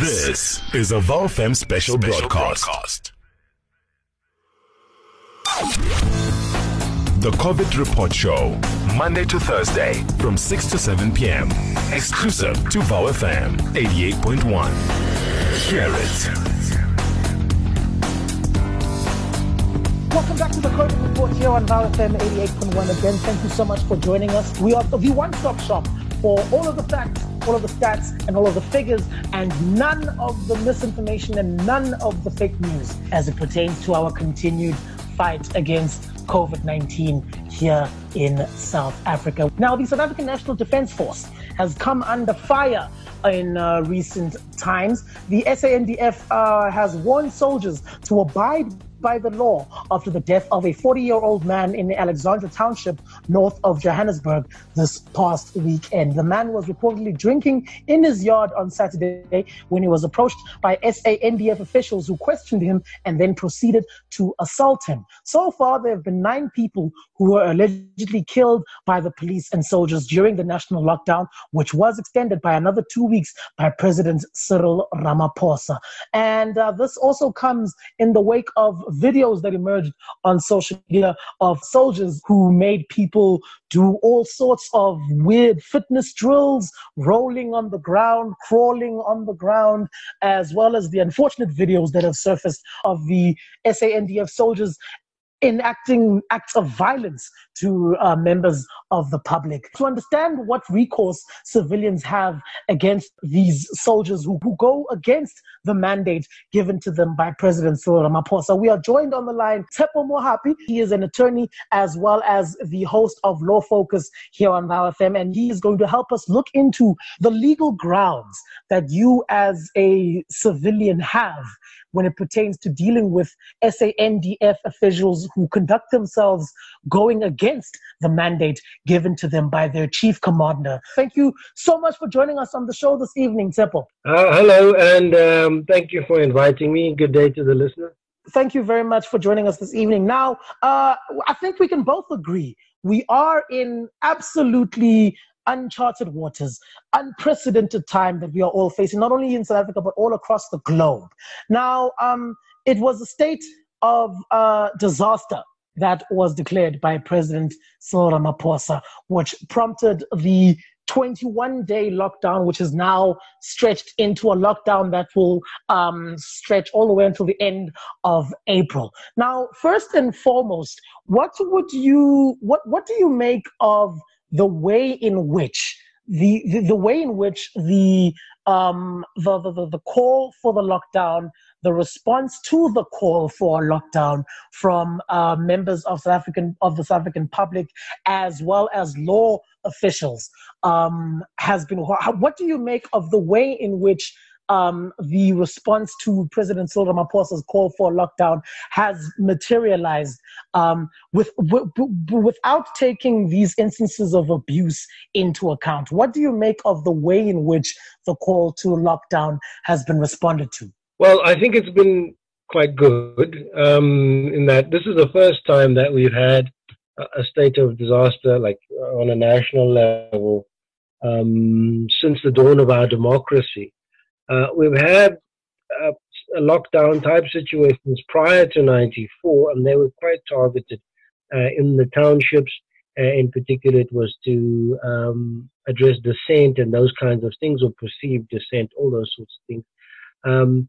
This is a VOWFM special, broadcast. The COVID Report Show, Monday to Thursday from 6 to 7 p.m. Exclusive to VOWFM 88.1. Hear it. Welcome back to the COVID Report here on VOW FM 88.1 again. Thank you so much for joining us. We are the one-stop shop for all of the facts, all of the stats, and all of the figures, and none of the misinformation and none of the fake news as it pertains to our continued fight against COVID 19 here in South Africa. Now, the South African National Defence Force has come under fire in uh, recent times. The SANDF uh, has warned soldiers to abide by the law after the death of a 40 year old man in Alexandra Township, north of Johannesburg, this past weekend. The man was reportedly drinking in his yard on Saturday when he was approached by SANDF officials who questioned him and then proceeded to assault him. So far, there have been nine people who were allegedly killed by the police and soldiers during the national lockdown, which was extended by another two weeks by President Cyril Ramaphosa. And uh, this also comes in the wake of videos that emerged on social media of soldiers who made people do all sorts of weird fitness drills, rolling on the ground, crawling on the ground, as well as the unfortunate videos that have surfaced of the SANDF soldiers enacting acts of violence to uh, members of the public. To understand what recourse civilians have against these soldiers who, who go against the mandate given to them by President Cyril Ramaphosa, we are joined on the line Tshepo Mohapi. He is an attorney as well as the host of Law Focus here on VOW FM, and he is going to help us look into the legal grounds that you as a civilian have when it pertains to dealing with SANDF officials who conduct themselves going against the mandate given to them by their chief commander. Thank you so much for joining us on the show this evening, Tshepo. Uh, hello, and um, thank you for inviting me. Good day to the listener. Thank you very much for joining us this evening. Now, uh, I think we can both agree we are in absolutely uncharted waters, unprecedented time that we are all facing, not only in South Africa, but all across the globe. Now, um, it was a state of uh, disaster that was declared by President Cyril Ramaphosa, which prompted the 21 day lockdown, which is now stretched into a lockdown that will um, stretch all the way until the end of April. Now, first and foremost, what would you, what, what do you make of the way in which the, the, the way in which the, um, the, the, the call for the lockdown, the response to the call for lockdown from uh, members of South African of the South African public, as well as law officials, um, has been. What do you make of the way in which um, the response to President Cyril Ramaphosa's call for lockdown has materialized um, with, w- w- without taking these instances of abuse into account. What do you make of the way in which the call to lockdown has been responded to? Well, I think it's been quite good um, in that this is the first time that we've had a state of disaster, like on a national level, um, since the dawn of our democracy. Uh, we've had uh, lockdown type situations prior to 94, and they were quite targeted uh, in the townships. Uh, in particular, it was to um, address dissent and those kinds of things, or perceived dissent, all those sorts of things. Um,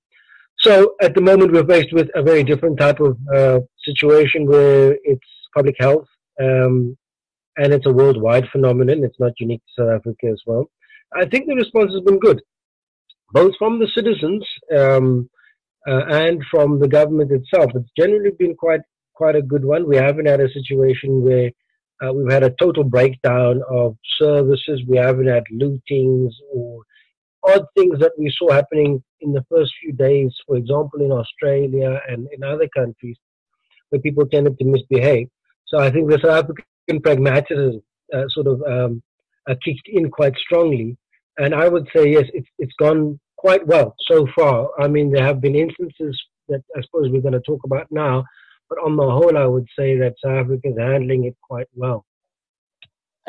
so at the moment, we're faced with a very different type of uh, situation where it's public health, um, and it's a worldwide phenomenon. It's not unique to South Africa as well. I think the response has been good both from the citizens um, uh, and from the government itself. It's generally been quite quite a good one. We haven't had a situation where uh, we've had a total breakdown of services. We haven't had lootings or odd things that we saw happening in the first few days, for example, in Australia and in other countries where people tended to misbehave. So I think the South African pragmatism uh, sort of um, uh, kicked in quite strongly and I would say yes, it's it's gone quite well so far. I mean, there have been instances that I suppose we're going to talk about now, but on the whole, I would say that South Africa is handling it quite well.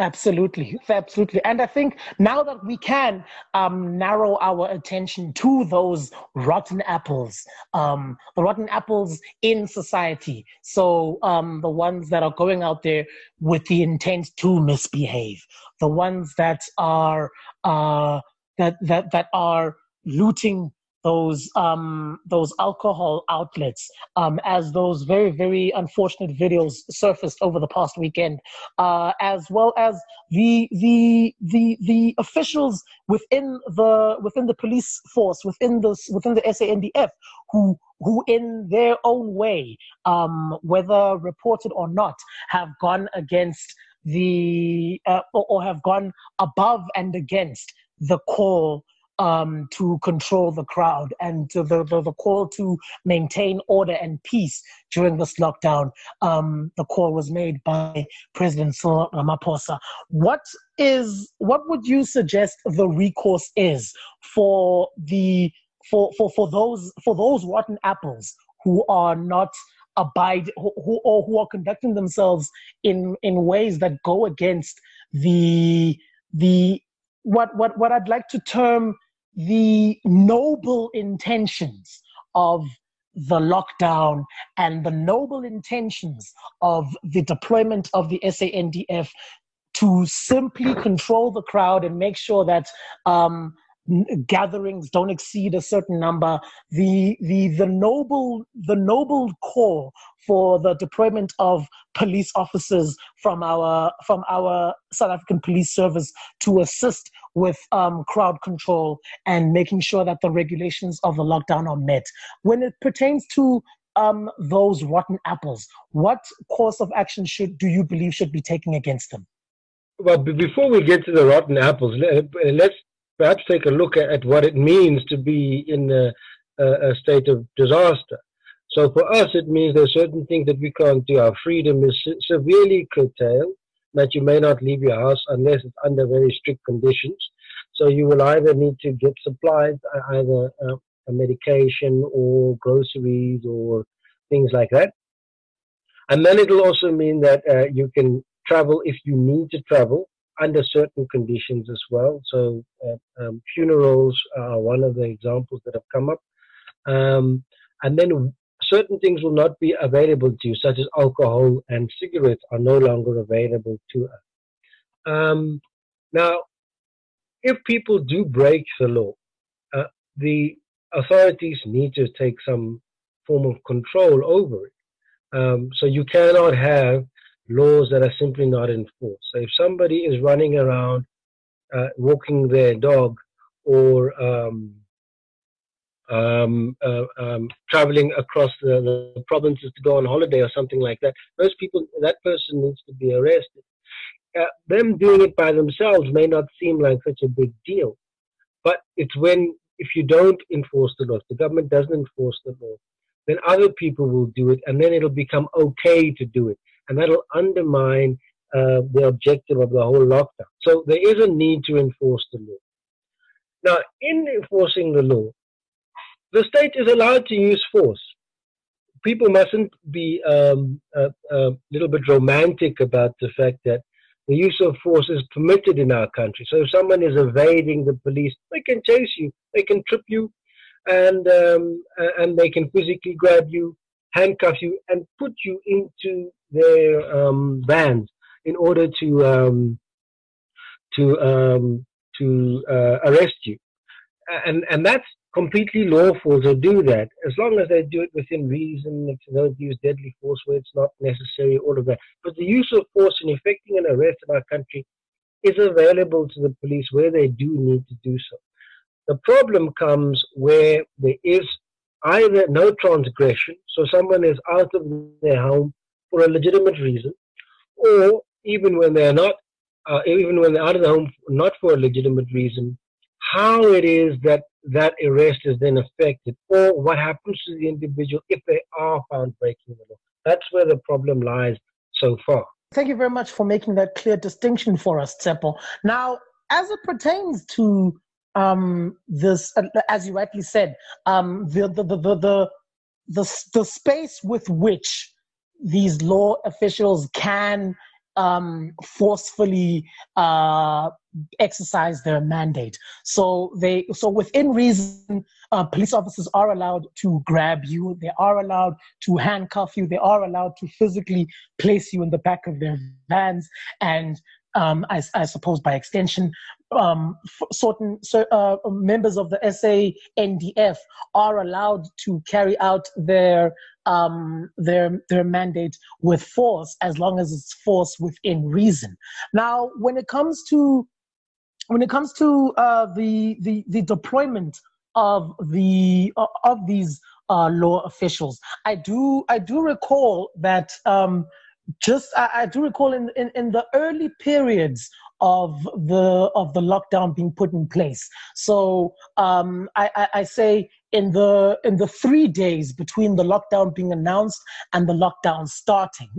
Absolutely, absolutely. And I think now that we can um, narrow our attention to those rotten apples, um, the rotten apples in society. So um, the ones that are going out there with the intent to misbehave, the ones that are uh, that that that are looting those um, those alcohol outlets um, as those very very unfortunate videos surfaced over the past weekend, uh, as well as the the the the officials within the within the police force within the within the SANDF who who in their own way, um, whether reported or not, have gone against the uh, or, or have gone above and against the call um, to control the crowd and the, the, the, call to maintain order and peace during this lockdown. Um, the call was made by President Cyril Ramaphosa. What is what would you suggest the recourse is for the for, for, for those for those rotten apples who are not abide who, who or who are conducting themselves in in ways that go against the the what what what I'd like to term the noble intentions of the lockdown and the noble intentions of the deployment of the SANDF to simply control the crowd and make sure that um, gatherings don't exceed a certain number the the the noble the noble call for the deployment of police officers from our from our South African police service to assist with um, crowd control and making sure that the regulations of the lockdown are met when it pertains to um, those rotten apples what course of action should do you believe should be taken against them well, before we get to the rotten apples, let's perhaps take a look at, at what it means to be in a, a, state of disaster. So for us, it means there's certain things that we can't do. Our freedom is severely curtailed, that you may not leave your house unless it's under very strict conditions. So you will either need to get supplies, either uh, a medication or groceries or things like that. And then it'll also mean that uh, you can travel if you need to travel under certain conditions as well. So uh, um, funerals are one of the examples that have come up. Um, and then certain things will not be available to you, such as alcohol and cigarettes are no longer available to us. Um, now, if people do break the law, uh, the authorities need to take some form of control over it. Um, so you cannot have laws that are simply not enforced. So if somebody is running around uh, walking their dog or um, um, uh, um, traveling across the, the, provinces to go on holiday or something like that, those people, that person needs to be arrested. Uh, them doing it by themselves may not seem like such a big deal, but it's when if you don't enforce the law, if the government doesn't enforce the law, then other people will do it, and then it'll become okay to do it and that'll undermine uh, the objective of the whole lockdown. So there is a need to enforce the law. Now, in enforcing the law, the state is allowed to use force. People mustn't be um, a, a little bit romantic about the fact that the use of force is permitted in our country. So if someone is evading the police, they can chase you, they can trip you, and um, and they can physically grab you, handcuff you, and put you into their um, vans in order to um, to um, to uh, arrest you, and and that's completely lawful to do that as long as they do it within reason. If they don't use deadly force where it's not necessary, all of that. But the use of force in effecting an arrest in our country is available to the police where they do need to do so. The problem comes where there is either no transgression, so someone is out of their home for a legitimate reason, or even when they're not, uh, even when they're out of the home not for a legitimate reason, how it is that that arrest is then affected, or what happens to the individual if they are found breaking the law. That's where the problem lies so far. Thank you very much for making that clear distinction for us, Tshepo. Now, as it pertains to um, this, uh, as you rightly said, um, the, the, the, the, the, the space with which these law officials can um, forcefully uh, exercise their mandate. So they, so within reason, uh, police officers are allowed to grab you. They are allowed to handcuff you. They are allowed to physically place you in the back of their vans and um, I, I, suppose by extension, um, certain uh, members of the SANDF are allowed to carry out their um, their their mandate with force as long as it's force within reason. Now, when it comes to when it comes to uh, the, the the deployment of the uh, of these uh, law officials, I do I do recall that. Um, just I, I do recall in, in, in the early periods of the of the lockdown being put in place. So um, I, I, I, say in the in the three days between the lockdown being announced and the lockdown starting,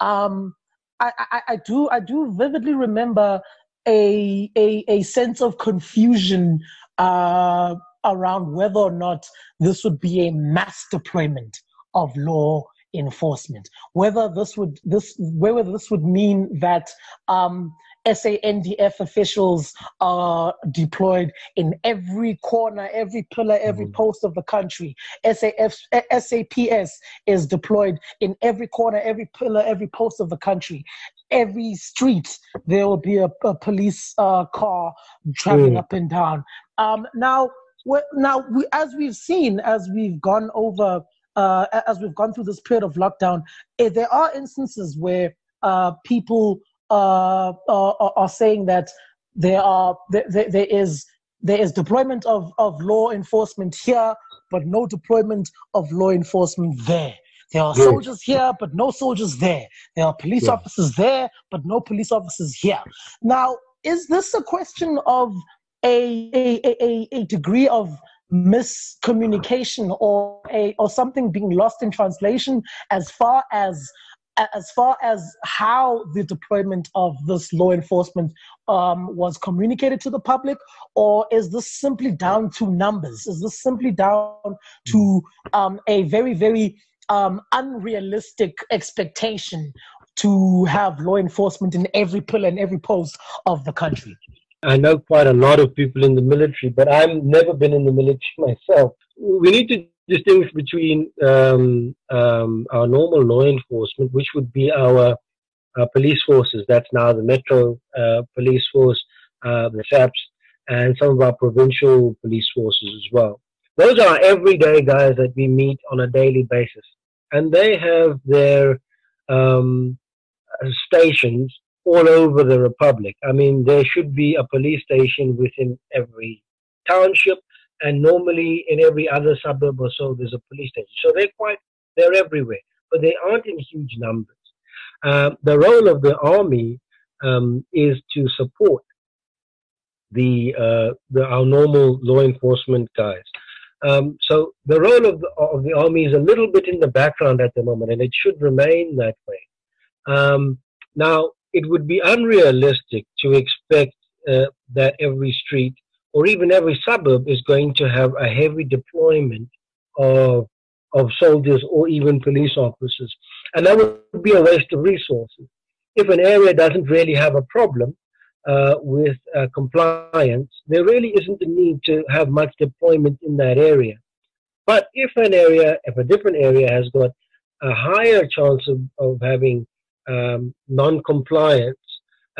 um, I, I, I do I do vividly remember a a, a sense of confusion uh, around whether or not this would be a mass deployment of law enforcement. Whether this would this whether this would mean that um, SANDF officials are deployed in every corner, every pillar, every mm-hmm. post of the country. SAF, SAPS is deployed in every corner, every pillar, every post of the country. Every street, there will be a, a police uh, car traveling mm. up and down. Um, now, now, we, as we've seen, as we've gone over uh, as we've gone through this period of lockdown, eh, there are instances where uh, people uh, are, are, saying that there are there, there is there is deployment of, of law enforcement here, but no deployment of law enforcement there. There are soldiers here, but no soldiers there. There are police yeah. officers there, but no police officers here. Now, is this a question of a, a, a, a degree of miscommunication or a or something being lost in translation as far as as far as how the deployment of this law enforcement um, was communicated to the public, or is this simply down to numbers? Is this simply down to um, a very, very um, unrealistic expectation to have law enforcement in every pillar and every post of the country? I know quite a lot of people in the military, but I've never been in the military myself. We need to distinguish between um, um, our normal law enforcement, which would be our, our police forces. That's now the Metro uh, Police Force, uh, the SAPS, and some of our provincial police forces as well. Those are everyday guys that we meet on a daily basis, and they have their um, stations all over the republic. I mean, there should be a police station within every township, and normally in every other suburb or so, there's a police station. So they're quite, they're everywhere, but they aren't in huge numbers. Uh, the role of the army um, is to support the, uh, the our normal law enforcement guys. Um, so the role of the, of the army is a little bit in the background at the moment, and it should remain that way. Um, now, it would be unrealistic to expect uh, that every street or even every suburb is going to have a heavy deployment of of soldiers or even police officers, and that would be a waste of resources. If an area doesn't really have a problem uh, with uh, compliance, there really isn't a need to have much deployment in that area. But if an area, if a different area has got a higher chance of, of having um, non-compliance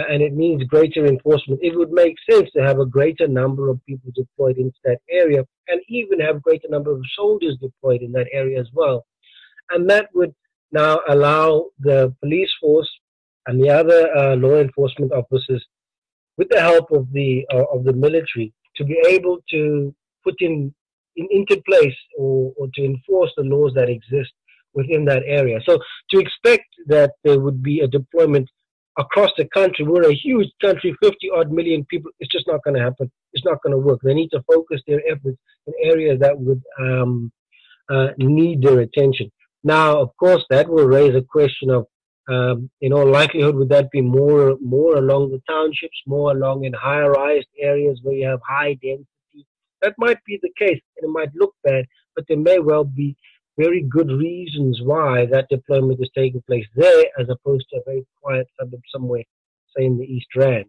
and it means greater enforcement, it would make sense to have a greater number of people deployed into that area and even have greater number of soldiers deployed in that area as well. And that would now allow the police force and the other uh, law enforcement officers, with the help of the uh, of the military, to be able to put in, in into place or, or to enforce the laws that exist within that area. So to expect that there would be a deployment across the country, we're a huge country, 50 odd million people, it's just not going to happen. It's not going to work. They need to focus their efforts in areas that would um, uh, need their attention. Now, of course, that will raise a question of, um, in all likelihood, would that be more more along the townships, more along in higher-rise areas where you have high density? That might be the case, and it might look bad, but there may well be very good reasons why that deployment is taking place there as opposed to a very quiet suburb somewhere, say in the East Rand.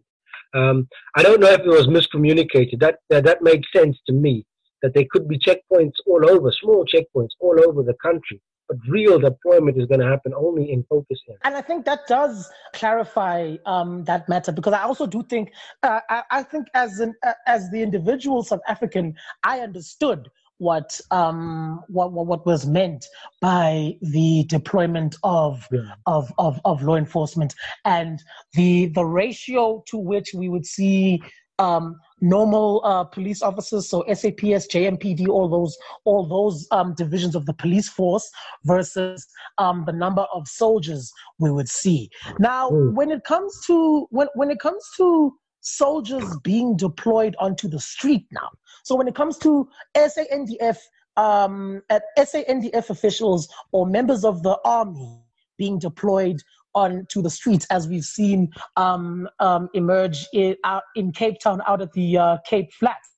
Um, I don't know if it was miscommunicated. That, that, that made sense to me that there could be checkpoints all over, small checkpoints all over the country. But real deployment is going to happen only in focus areas. And I think that does clarify um, that matter because I also do think, uh, I, I, think as an uh, as the individual South African, I understood what um what, what, what was meant by the deployment of, yeah. of of of law enforcement and the the ratio to which we would see um, normal uh, police officers, so SAPS, JMPD, all those all those um, divisions of the police force versus um, the number of soldiers we would see. Now, mm. when it comes to when when it comes to soldiers being deployed onto the street now, so when it comes to SANDF, um, at SANDF officials or members of the army being deployed onto the streets, as we've seen um, um, emerge in, uh, in Cape Town, out at the uh, Cape Flats.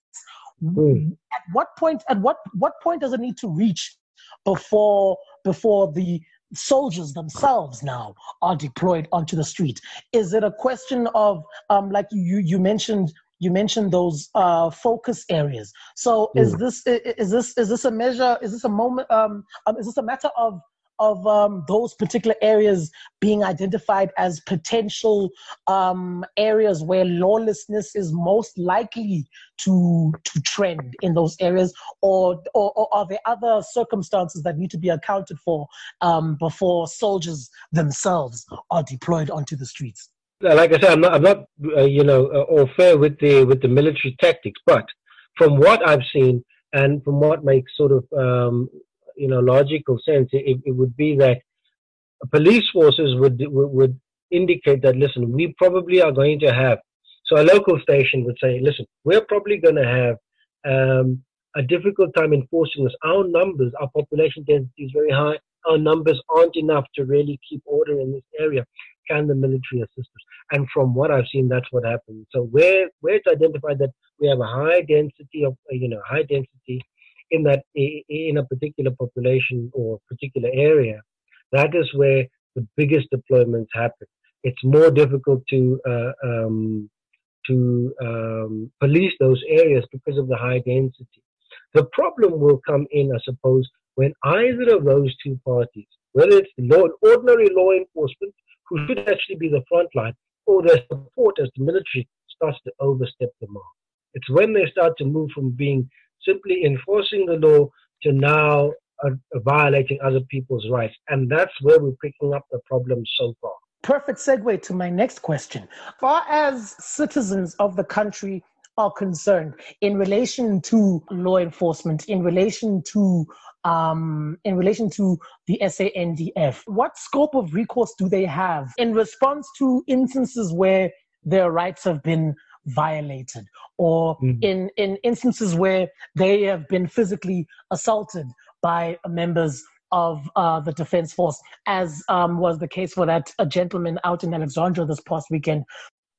Mm. At what point? At what what point does it need to reach before before the soldiers themselves now are deployed onto the street? Is it a question of um, like you you mentioned you mentioned those uh, focus areas. So is mm. this is this is this a measure? Is this a moment? Um, um, is this a matter of of um, those particular areas being identified as potential um, areas where lawlessness is most likely to to trend in those areas, or or, or are there other circumstances that need to be accounted for um, before soldiers themselves are deployed onto the streets? Like I said, I'm not, I'm not uh, you know, uh, all fair with the with the military tactics, but from what I've seen and from what makes sort of um, you know logical sense, it, it would be that police forces would, would indicate that listen, we probably are going to have. So a local station would say, listen, we're probably going to have um, a difficult time enforcing this. Our numbers, our population density is very high. Our numbers aren't enough to really keep order in this area. Can the military assist us? And from what I've seen, that's what happens. So where where it's identified that we have a high density of you know high density in that in a particular population or particular area, that is where the biggest deployments happen. It's more difficult to uh, um, to um, police those areas because of the high density. The problem will come in, I suppose, when either of those two parties, whether it's law, ordinary law enforcement, who should actually be the front line, or their support as the military starts to overstep the mark. It's when they start to move from being simply enforcing the law to now uh, violating other people's rights. And that's where we're picking up the problem so far. Perfect segue to my next question. Far as citizens of the country are concerned in relation to law enforcement, in relation to um, in relation to the SANDF, what scope of recourse do they have in response to instances where their rights have been violated or mm-hmm. in, in instances where they have been physically assaulted by members of uh, the defense force, as um, was the case for that a gentleman out in Alexandra this past weekend.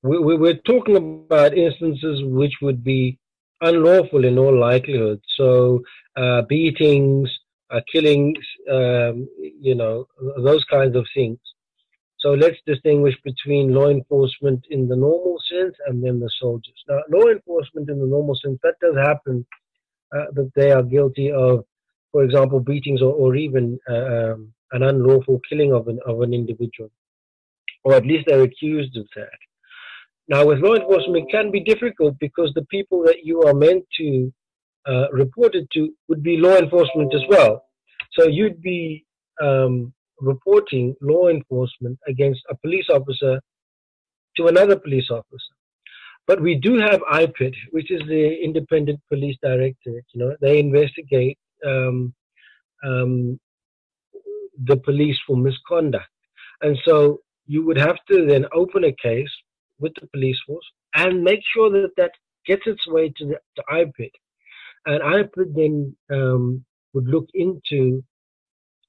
We, we, we're talking about instances which would be unlawful in all likelihood. So, uh, beatings, uh, killings, um, you know, those kinds of things. So let's distinguish between law enforcement in the normal sense and then the soldiers. Now, law enforcement in the normal sense, that does happen uh, that they are guilty of, for example, beatings or, or even uh, um, an unlawful killing of an, of an individual, or at least they're accused of that. Now, with law enforcement, it can be difficult because the people that you are meant to uh, report it to would be law enforcement as well. So you'd be um, reporting law enforcement against a police officer to another police officer. But we do have IPID, which is the Independent Police Directorate. You know, they investigate um, um, the police for misconduct, and so you would have to then open a case with the police force and make sure that that gets its way to the to and IPID then um, would look into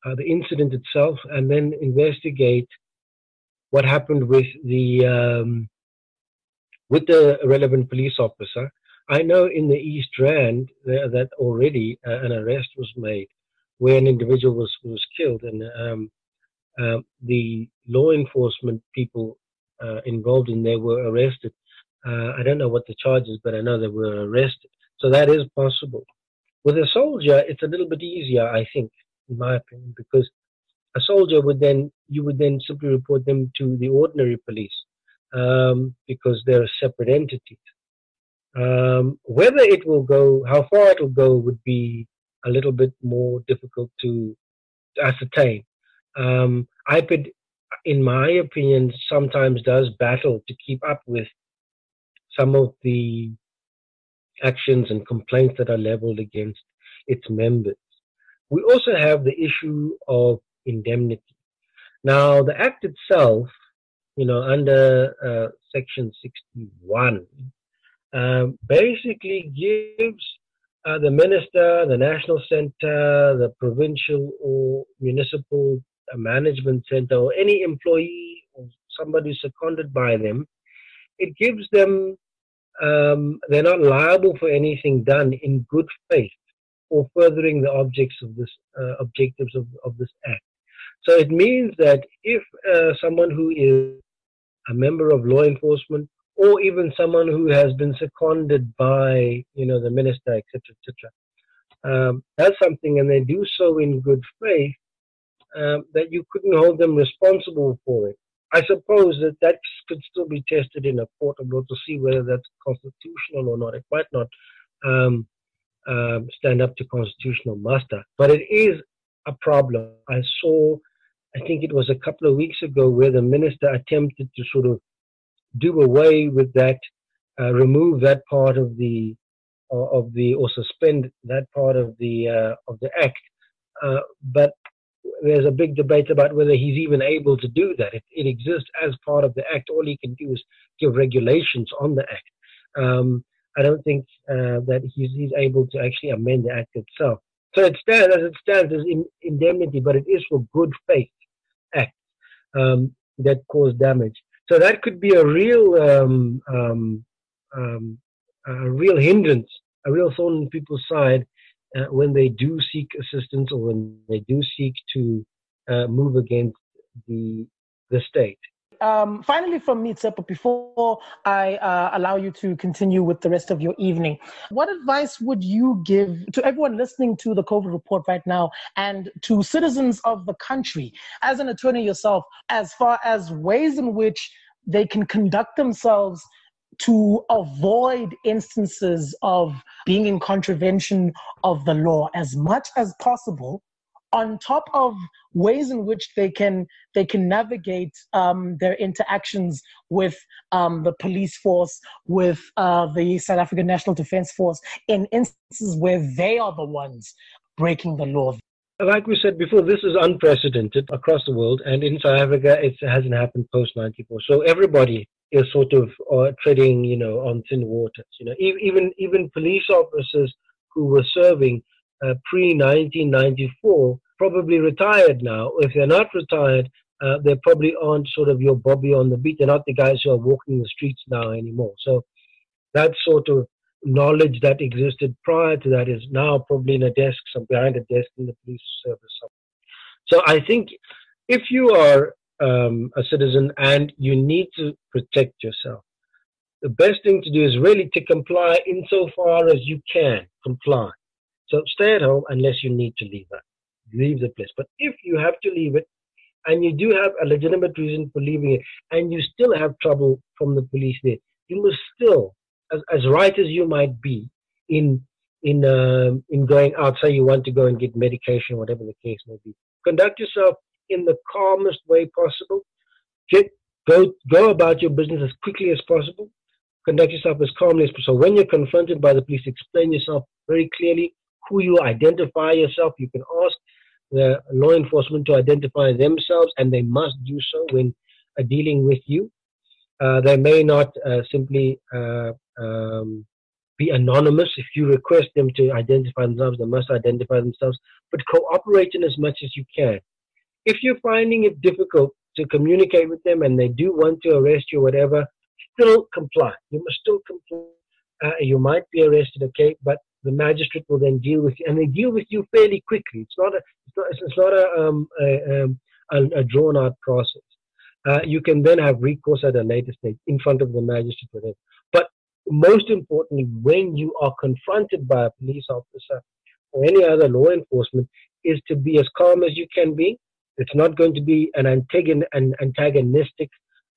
uh, the incident itself and then investigate what happened with the um, with the relevant police officer. I know in the East Rand that already uh, an arrest was made where an individual was was killed, and um, uh, the law enforcement people uh, involved in there were arrested. Uh, I don't know what the charges, but I know they were arrested. So that is possible. With a soldier, it's a little bit easier, I think, in my opinion, because a soldier would then you would then simply report them to the ordinary police um, because they're separate entities. Um, whether it will go, how far it will go, would be a little bit more difficult to, to ascertain. Um, IPID, in my opinion, sometimes does battle to keep up with some of the actions and complaints that are leveled against its members. We also have the issue of indemnity. Now, the Act itself, you know, under uh, Section 61, um, basically gives uh, the minister, the national center, the provincial or municipal management center, or any employee or somebody seconded by them, it gives them, um, they're not liable for anything done in good faith or furthering the objects of this uh, objectives of, of this act. So it means that if uh, someone who is a member of law enforcement or even someone who has been seconded by, you know, the minister, etc., etc., um, does something and they do so in good faith, um, that you couldn't hold them responsible for it. I suppose that that could still be tested in a court of law to see whether that's constitutional or not. It might not um, um, stand up to constitutional muster, but it is a problem. I saw, I think it was a couple of weeks ago, where the minister attempted to sort of do away with that, uh, remove that part of the uh, of the or suspend that part of the uh, of the act. Uh, but there's a big debate about whether he's even able to do that. It, it, exists as part of the act. All he can do is give regulations on the act. Um, I don't think uh, that he's, he's able to actually amend the act itself. So it stands as it stands as in, indemnity, but it is for good faith acts um, that cause damage. So that could be a real, um, um, um, a real hindrance, a real thorn in people's side uh, when they do seek assistance or when they do seek to uh, move against the the state. Um, finally, from me, Tshepo, before I uh, allow you to continue with the rest of your evening, what advice would you give to everyone listening to the COVID report right now and to citizens of the country, as an attorney yourself, as far as ways in which they can conduct themselves to avoid instances of being in contravention of the law as much as possible on top of ways in which they can they can navigate um, their interactions with um, the police force, with uh, the South African National Defence Force, in instances where they are the ones breaking the law. Like we said before, this is unprecedented across the world, and in South Africa, it hasn't happened post '94. So everybody is sort of uh, treading, you know, on thin waters. You know, even even police officers who were serving uh, pre 1994 probably retired now. If they're not retired, uh, they probably aren't sort of your Bobby on the beat. They're not the guys who are walking the streets now anymore. So that sort of knowledge that existed prior to that is now probably in a desk, some behind a desk in the police service. So I think if you are um, a citizen and you need to protect yourself, the best thing to do is really to comply insofar as you can comply. So stay at home unless you need to leave that leave the place. But if you have to leave it, and you do have a legitimate reason for leaving it, and you still have trouble from the police there, you must still, as, as right as you might be, in in um, in going out, say you want to go and get medication, whatever the case may be, conduct yourself in the calmest way possible. Get go go about your business as quickly as possible. Conduct yourself as calmly as possible. So when you're confronted by the police, explain yourself very clearly. Who you identify yourself. You can ask the law enforcement to identify themselves, and they must do so when uh, dealing with you. Uh, they may not uh, simply uh, um, be anonymous. If you request them to identify themselves, they must identify themselves, but cooperate in as much as you can. If you're finding it difficult to communicate with them and they do want to arrest you, whatever, still comply. You must still comply. Uh, you might be arrested, okay, but the magistrate will then deal with you, and they deal with you fairly quickly. It's not a, it's not a, um, a, um, a, a drawn out process. Uh, you can then have recourse at a later stage in front of the magistrate. It. But most importantly, when you are confronted by a police officer or any other law enforcement, is to be as calm as you can be. It's not going to be an, antagon- an antagonistic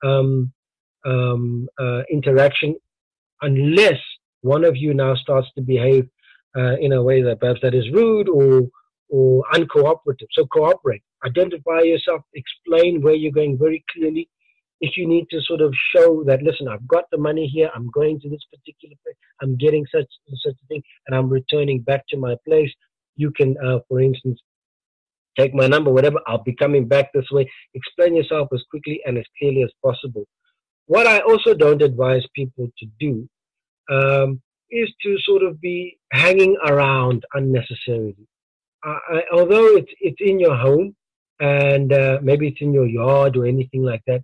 um, um, uh, interaction unless one of you now starts to behave uh, in a way that perhaps that is rude or or uncooperative. So cooperate, identify yourself, explain where you're going very clearly. If you need to sort of show that, listen, I've got the money here, I'm going to this particular place, I'm getting such such a thing, and I'm returning back to my place. You can, uh, for instance, take my number, whatever. I'll be coming back this way. Explain yourself as quickly and as clearly as possible. What I also don't advise people to do um, is to sort of be hanging around unnecessarily. Uh, I, although it's it's in your home and uh, maybe it's in your yard or anything like that,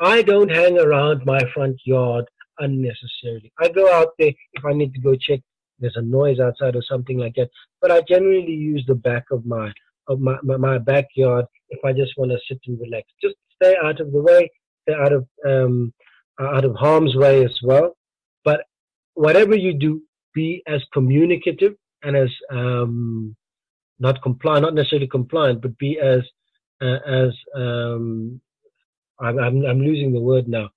I don't hang around my front yard unnecessarily. I go out there if I need to go check there's a noise outside or something like that. But I generally use the back of my of my, my, my backyard if I just want to sit and relax. Just stay out of the way, stay out of um, out of harm's way as well But whatever you do, be as communicative and as um, not compliant, not necessarily compliant, but be as uh, as um, I'm, I'm, I'm losing the word now.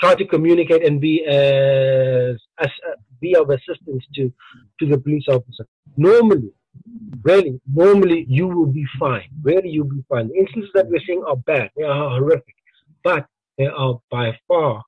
Try to communicate and be as, as uh, be of assistance to to the police officer. Normally, really, normally you will be fine. Really, you'll be fine. The instances that we're seeing are bad. They are horrific, but they are by far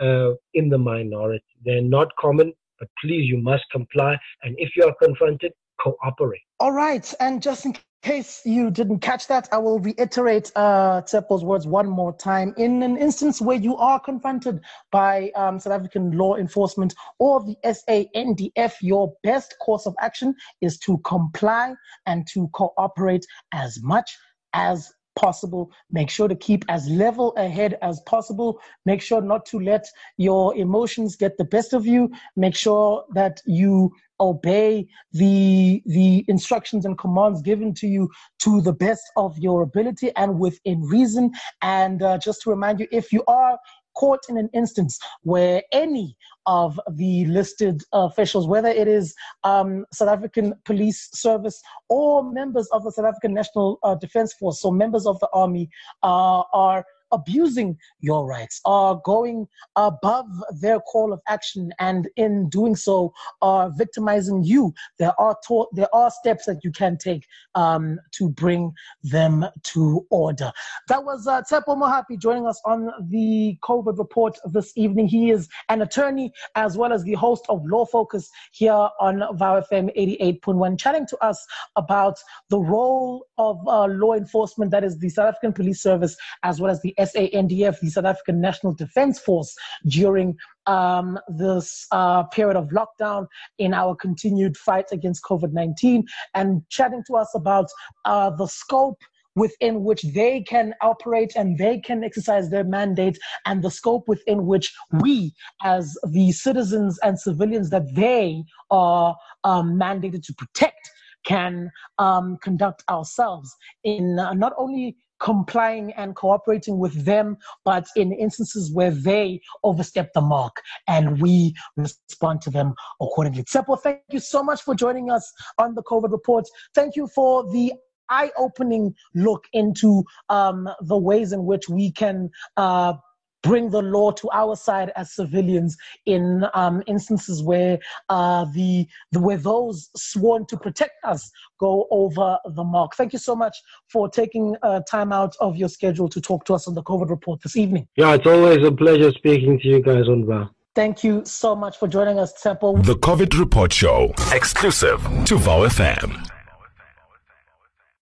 uh, in the minority. They're not common, but please, you must comply. And if you are confronted, cooperate. All right. And just in case you didn't catch that, I will reiterate uh, Tshepo's words one more time. In an instance where you are confronted by um, South African law enforcement or the SANDF, your best course of action is to comply and to cooperate as much as possible. Make sure to keep as level ahead as possible. Make sure not to let your emotions get the best of you. Make sure that you obey the the instructions and commands given to you to the best of your ability and within reason and uh, just to remind you if you are caught in an instance where any of the listed officials, whether it is um, South African Police Service or members of the South African National uh, Defense Force, so members of the Army, uh, are abusing your rights, are going above their call of action, and in doing so, are victimizing you. There are to- there are steps that you can take um, to bring them to order. That was uh, Tshepo Mohapi joining us on the COVID report this evening. He is an attorney as well as the host of Law Focus here on VOW FM 88.1, chatting to us about the role of uh, law enforcement, that is the South African Police Service, as well as the SANDF, the South African National Defense Force, during um, this uh, period of lockdown in our continued fight against COVID 19 and chatting to us about uh, the scope within which they can operate and they can exercise their mandate and the scope within which we as the citizens and civilians that they are um, mandated to protect can um, conduct ourselves in uh, not only complying and cooperating with them, but in instances where they overstep the mark and we respond to them accordingly. Tshepo, thank you so much for joining us on the COVID report. Thank you for the eye-opening look into um, the ways in which we can uh, bring the law to our side as civilians in um, instances where uh, the, the where those sworn to protect us go over the mark. Thank you so much for taking uh, time out of your schedule to talk to us on the COVID report this evening. Yeah, it's always a pleasure speaking to you guys on VOW. Thank you so much for joining us, Temple. The COVID Report Show, exclusive to VOW FM.